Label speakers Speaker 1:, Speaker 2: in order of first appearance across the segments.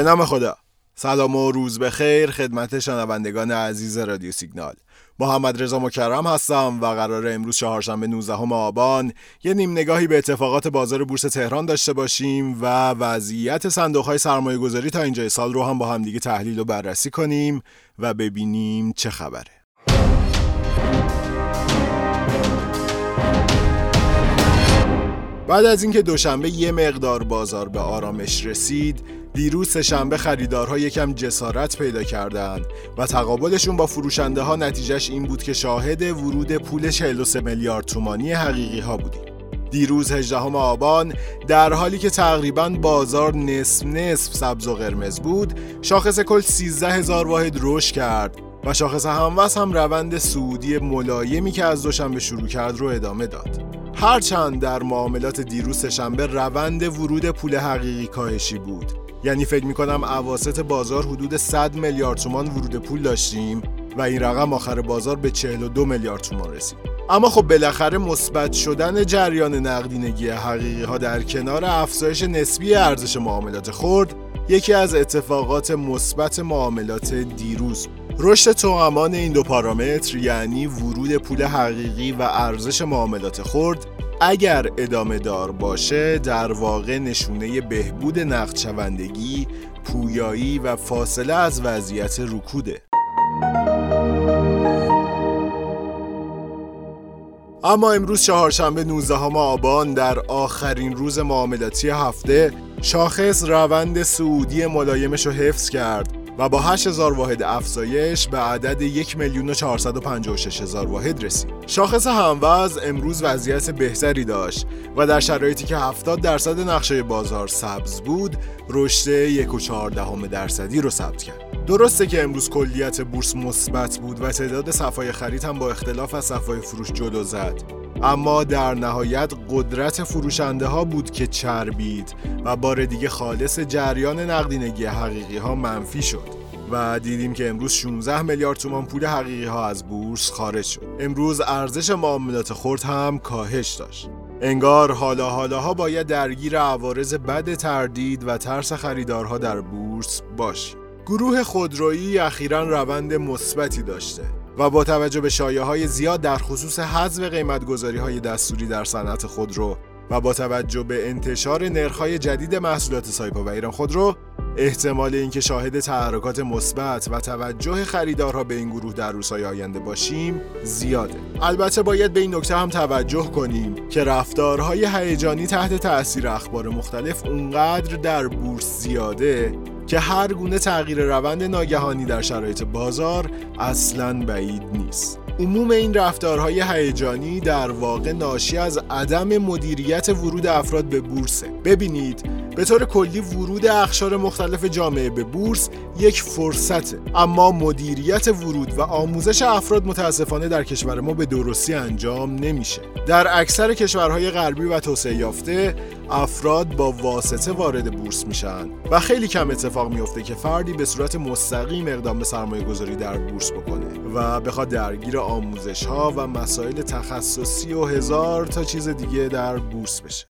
Speaker 1: به نام خدا. سلام و روز بخیر خدمت شنوندگان عزیز رادیو سیگنال. محمد رضا مکرم هستم و قرار امروز چهارشنبه 19 آبان یه نیم نگاهی به اتفاقات بازار بورس تهران داشته باشیم و وضعیت صندوق های سرمایه گذاری تا اینجای سال رو هم با هم دیگه تحلیل و بررسی کنیم و ببینیم چه خبره. بعد از اینکه دوشنبه یه مقدار بازار به آرامش رسید دیروز شنبه خریدارها یکم جسارت پیدا کردند و تقابلشون با فروشنده ها نتیجهش این بود که شاهد ورود پول 43 میلیارد تومانی حقیقی ها بودیم. دیروز 18 آبان در حالی که تقریبا بازار نصف نصف سبز و قرمز بود شاخص کل 13 هزار واحد رشد کرد و شاخص هموز هم روند سعودی ملایمی که از دوشنبه شروع کرد رو ادامه داد. هرچند در معاملات دیروز شنبه روند ورود پول حقیقی کاهشی بود. یعنی فکر می‌کنم عواست بازار حدود 100 میلیارد تومان ورود پول داشتیم و این رقم آخر بازار به 42 میلیارد تومان رسید. اما خب بالاخره مثبت شدن جریان نقدینگی حقیقی ها در کنار افزایش نسبی ارزش معاملات خرد یکی از اتفاقات مثبت معاملات دیروز. رشد توامان این دو پارامتر یعنی ورود پول حقیقی و ارزش معاملات خرد اگر ادامه دار باشه در واقع نشونه بهبود نقد شوندگی، پویایی و فاصله از وضعیت رکوده. اما امروز چهارشنبه 19 آبان در آخرین روز معاملاتی هفته شاخص روند سعودی ملایمش رو حفظ کرد و با 8000 واحد افزایش به عدد 1 میلیون و 456 هزار واحد رسید. شاخص هموز امروز وضعیت بهتری داشت و در شرایطی که 70 درصد نقشه بازار سبز بود، رشد 1.14 درصدی رو ثبت کرد. درسته که امروز کلیت بورس مثبت بود و تعداد صفای خرید هم با اختلاف از صفای فروش جلو زد اما در نهایت قدرت فروشنده ها بود که چربید و بار دیگه خالص جریان نقدینگی حقیقی ها منفی شد و دیدیم که امروز 16 میلیارد تومان پول حقیقی ها از بورس خارج شد. امروز ارزش معاملات خرد هم کاهش داشت. انگار حالا حالاها باید درگیر عوارض بد تردید و ترس خریدارها در بورس باش. گروه خودرویی اخیرا روند مثبتی داشته. و با توجه به شایعه های زیاد در خصوص حذف قیمتگذاری های دستوری در صنعت خودرو و با توجه به انتشار نرخ‌های جدید محصولات سایپا و ایران خودرو احتمال اینکه شاهد تحرکات مثبت و توجه خریدارها به این گروه در روزهای آینده باشیم زیاده. البته باید به این نکته هم توجه کنیم که رفتارهای هیجانی تحت تاثیر اخبار مختلف اونقدر در بورس زیاده که هر گونه تغییر روند ناگهانی در شرایط بازار اصلا بعید نیست. عموم این رفتارهای هیجانی در واقع ناشی از عدم مدیریت ورود افراد به بورسه. ببینید به طور کلی ورود اخشار مختلف جامعه به بورس یک فرصته. اما مدیریت ورود و آموزش افراد متاسفانه در کشور ما به درستی انجام نمیشه. در اکثر کشورهای غربی و توسعه یافته افراد با واسطه وارد بورس میشن و خیلی کم اتفاق میفته که فردی به صورت مستقیم اقدام به سرمایه گذاری در بورس بکنه و بخواد درگیر آموزش ها و مسائل تخصصی و هزار تا چیز دیگه در بورس بشه.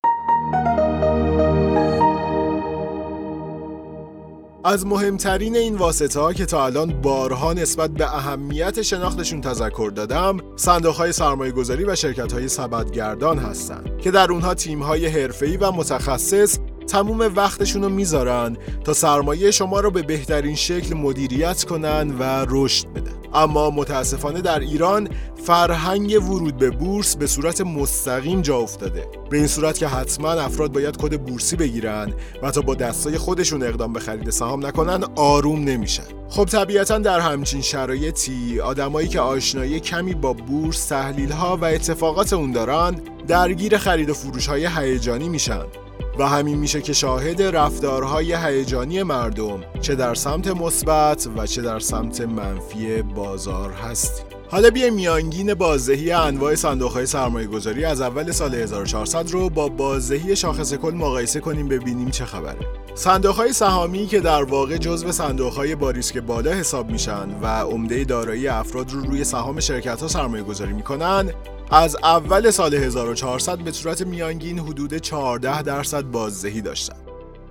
Speaker 1: از مهمترین این واسطه ها که تا الان بارها نسبت به اهمیت شناختشون تذکر دادم صندوق های سرمایه گذاری و شرکت های سبدگردان هستند که در اونها تیم های حرفه‌ای و متخصص تموم وقتشون رو می‌ذارن تا سرمایه شما رو به بهترین شکل مدیریت کنن و رشد بدن. اما متاسفانه در ایران فرهنگ ورود به بورس به صورت مستقیم جا افتاده. به این صورت که حتما افراد باید کد بورسی بگیرن و تا با دستای خودشون اقدام به خرید سهام نکنن آروم نمیشن. خب طبیعتا در همچین شرایطی آدمایی که آشنایی کمی با بورس تحلیل ها و اتفاقات اون دارن درگیر خرید و فروش های هیجانی میشن. و همین میشه که شاهد رفتارهای هیجانی مردم چه در سمت مثبت و چه در سمت منفی بازار هستیم. حالا بیا میانگین بازدهی انواع صندوق های سرمایه گذاری از اول سال 1400 رو با بازدهی شاخص کل مقایسه کنیم ببینیم چه خبره. صندوق های سهامی که در واقع جزو صندوق های با ریسک بالا حساب میشن و عمده دارایی افراد رو روی سهام شرکت ها سرمایه گذاری می‌کنن از اول سال 1400 به صورت میانگین حدود 14 درصد بازدهی داشتند.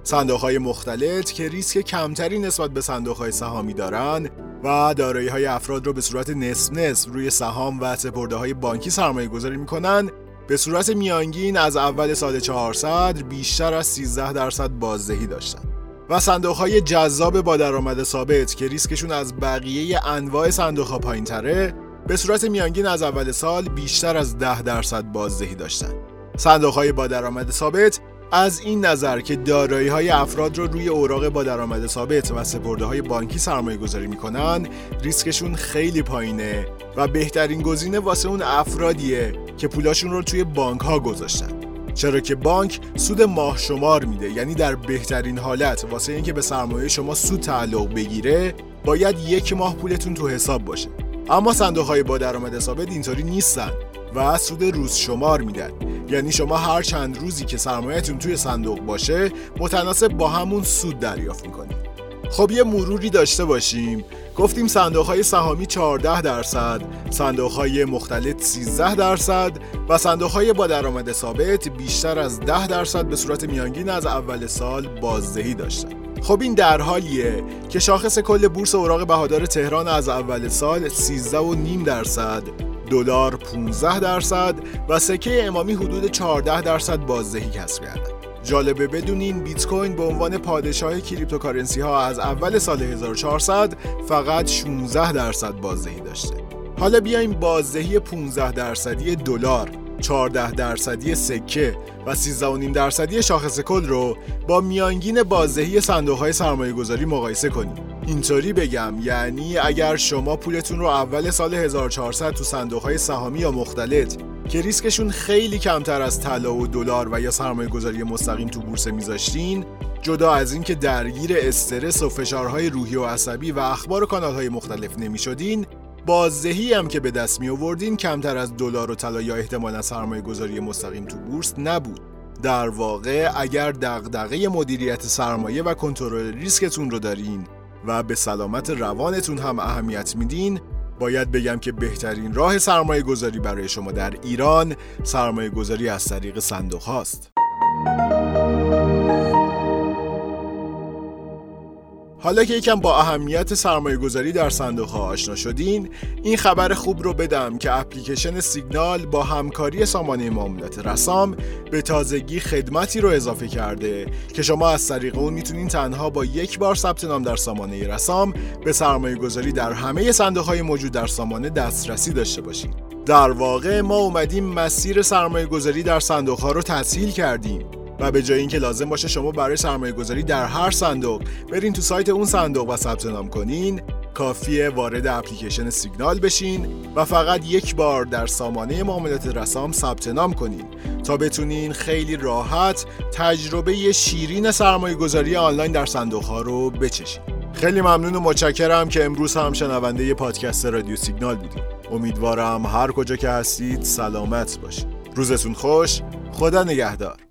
Speaker 1: صندوق های مختلط که ریسک کمتری نسبت به صندوق های سهامی دارن و دارایی های افراد رو به صورت نصف نصف روی سهام و سپرده های بانکی سرمایه گذاری می‌کنن به صورت میانگین از اول سال 400 بیشتر از 13 درصد بازدهی داشتن. و صندوق های جذاب با درآمد ثابت که ریسکشون از بقیه انواع صندوق ها پایین تره به صورت میانگین از اول سال بیشتر از 10 درصد بازدهی داشتن. صندوق های با درآمد ثابت از این نظر که دارایی های افراد رو روی اوراق با درآمد ثابت و سپرده های بانکی سرمایه گذاری می‌کنن ریسکشون خیلی پایینه و بهترین گزینه واسه اون افرادیه که پولاشون رو توی بانک ها گذاشتن. چرا که بانک سود ماه شمار میده یعنی در بهترین حالت واسه اینکه به سرمایه شما سود تعلق بگیره باید یک ماه پولتون تو حساب باشه. اما صندوق های با درآمد ثابت اینطوری نیستن. و سود روز شمار میدن یعنی شما هر چند روزی که سرمایهتون توی صندوق باشه متناسب با همون سود دریافت می‌کنید. خب یه مروری داشته باشیم. گفتیم صندوق های سهامی 14 درصد صندوق های مختلط 13 درصد و صندوق های با درآمد ثابت بیشتر از 10 درصد به صورت میانگین از اول سال بازدهی داشتن. خب این در حالیه که شاخص کل بورس اوراق بهادار تهران از اول سال 13.5 درصد دلار 15 درصد و سکه امامی حدود 14 درصد بازدهی کسب کردند. جالبه بدونین بیت کوین به عنوان پادشاه cryptocurrency ها از اول سال 1400 فقط 16 درصد بازدهی داشته. حالا بیایم بازدهی 15 درصدی دلار 14 درصدی سکه و 13.5 درصدی شاخص کل رو با میانگین بازدهی صندوق های سرمایه گذاری مقایسه کنیم اینطوری بگم یعنی اگر شما پولتون رو اول سال 1400 تو صندوق های سهامی یا مختلط که ریسکشون خیلی کمتر از طلا و دلار و یا سرمایه گذاری مستقیم تو بورس میذاشتین جدا از اینکه درگیر استرس و فشارهای روحی و عصبی و اخبار و کانالهای مختلف نمی‌شدین بازدهی هم که به دست می آوردین کمتر از دلار و طلا یا احتمالا سرمایه گذاری مستقیم تو بورس نبود. در واقع اگر دغدغه مدیریت سرمایه و کنترل ریسکتون رو دارین و به سلامت روانتون هم اهمیت میدین. باید بگم که بهترین راه سرمایه گذاری برای شما در ایران سرمایه گذاری از طریق صندوق هاست. حالا که یکم با اهمیت سرمایه گذاری در صندوق ها آشنا شدین این خبر خوب رو بدم که اپلیکیشن سیگنال با همکاری سامانه معاملات رسام به تازگی خدمتی رو اضافه کرده که شما از طریق اون می‌تونین تنها با یک بار ثبت نام در سامانه رسام به سرمایه گذاری در همه صندوق های موجود در سامانه دسترسی داشته باشید در واقع ما اومدیم مسیر سرمایه گذاری در صندوق ها رو تسهیل کردیم. و به جای اینکه لازم باشه شما برای سرمایه گذاری در هر صندوق برین تو سایت اون صندوق و ثبت نام کنین کافیه وارد اپلیکیشن سیگنال بشین و فقط یک بار در سامانه معاملات رسام ثبت نام کنین تا بتونین خیلی راحت تجربه شیرین سرمایه گذاری آنلاین در صندوق ها رو بچشین. خیلی ممنون و متشکرم که امروز هم شنونده پادکست رادیو سیگنال بودید امیدوارم هر کجا که هستید سلامت باشید روزتون خوش خدا نگهدار.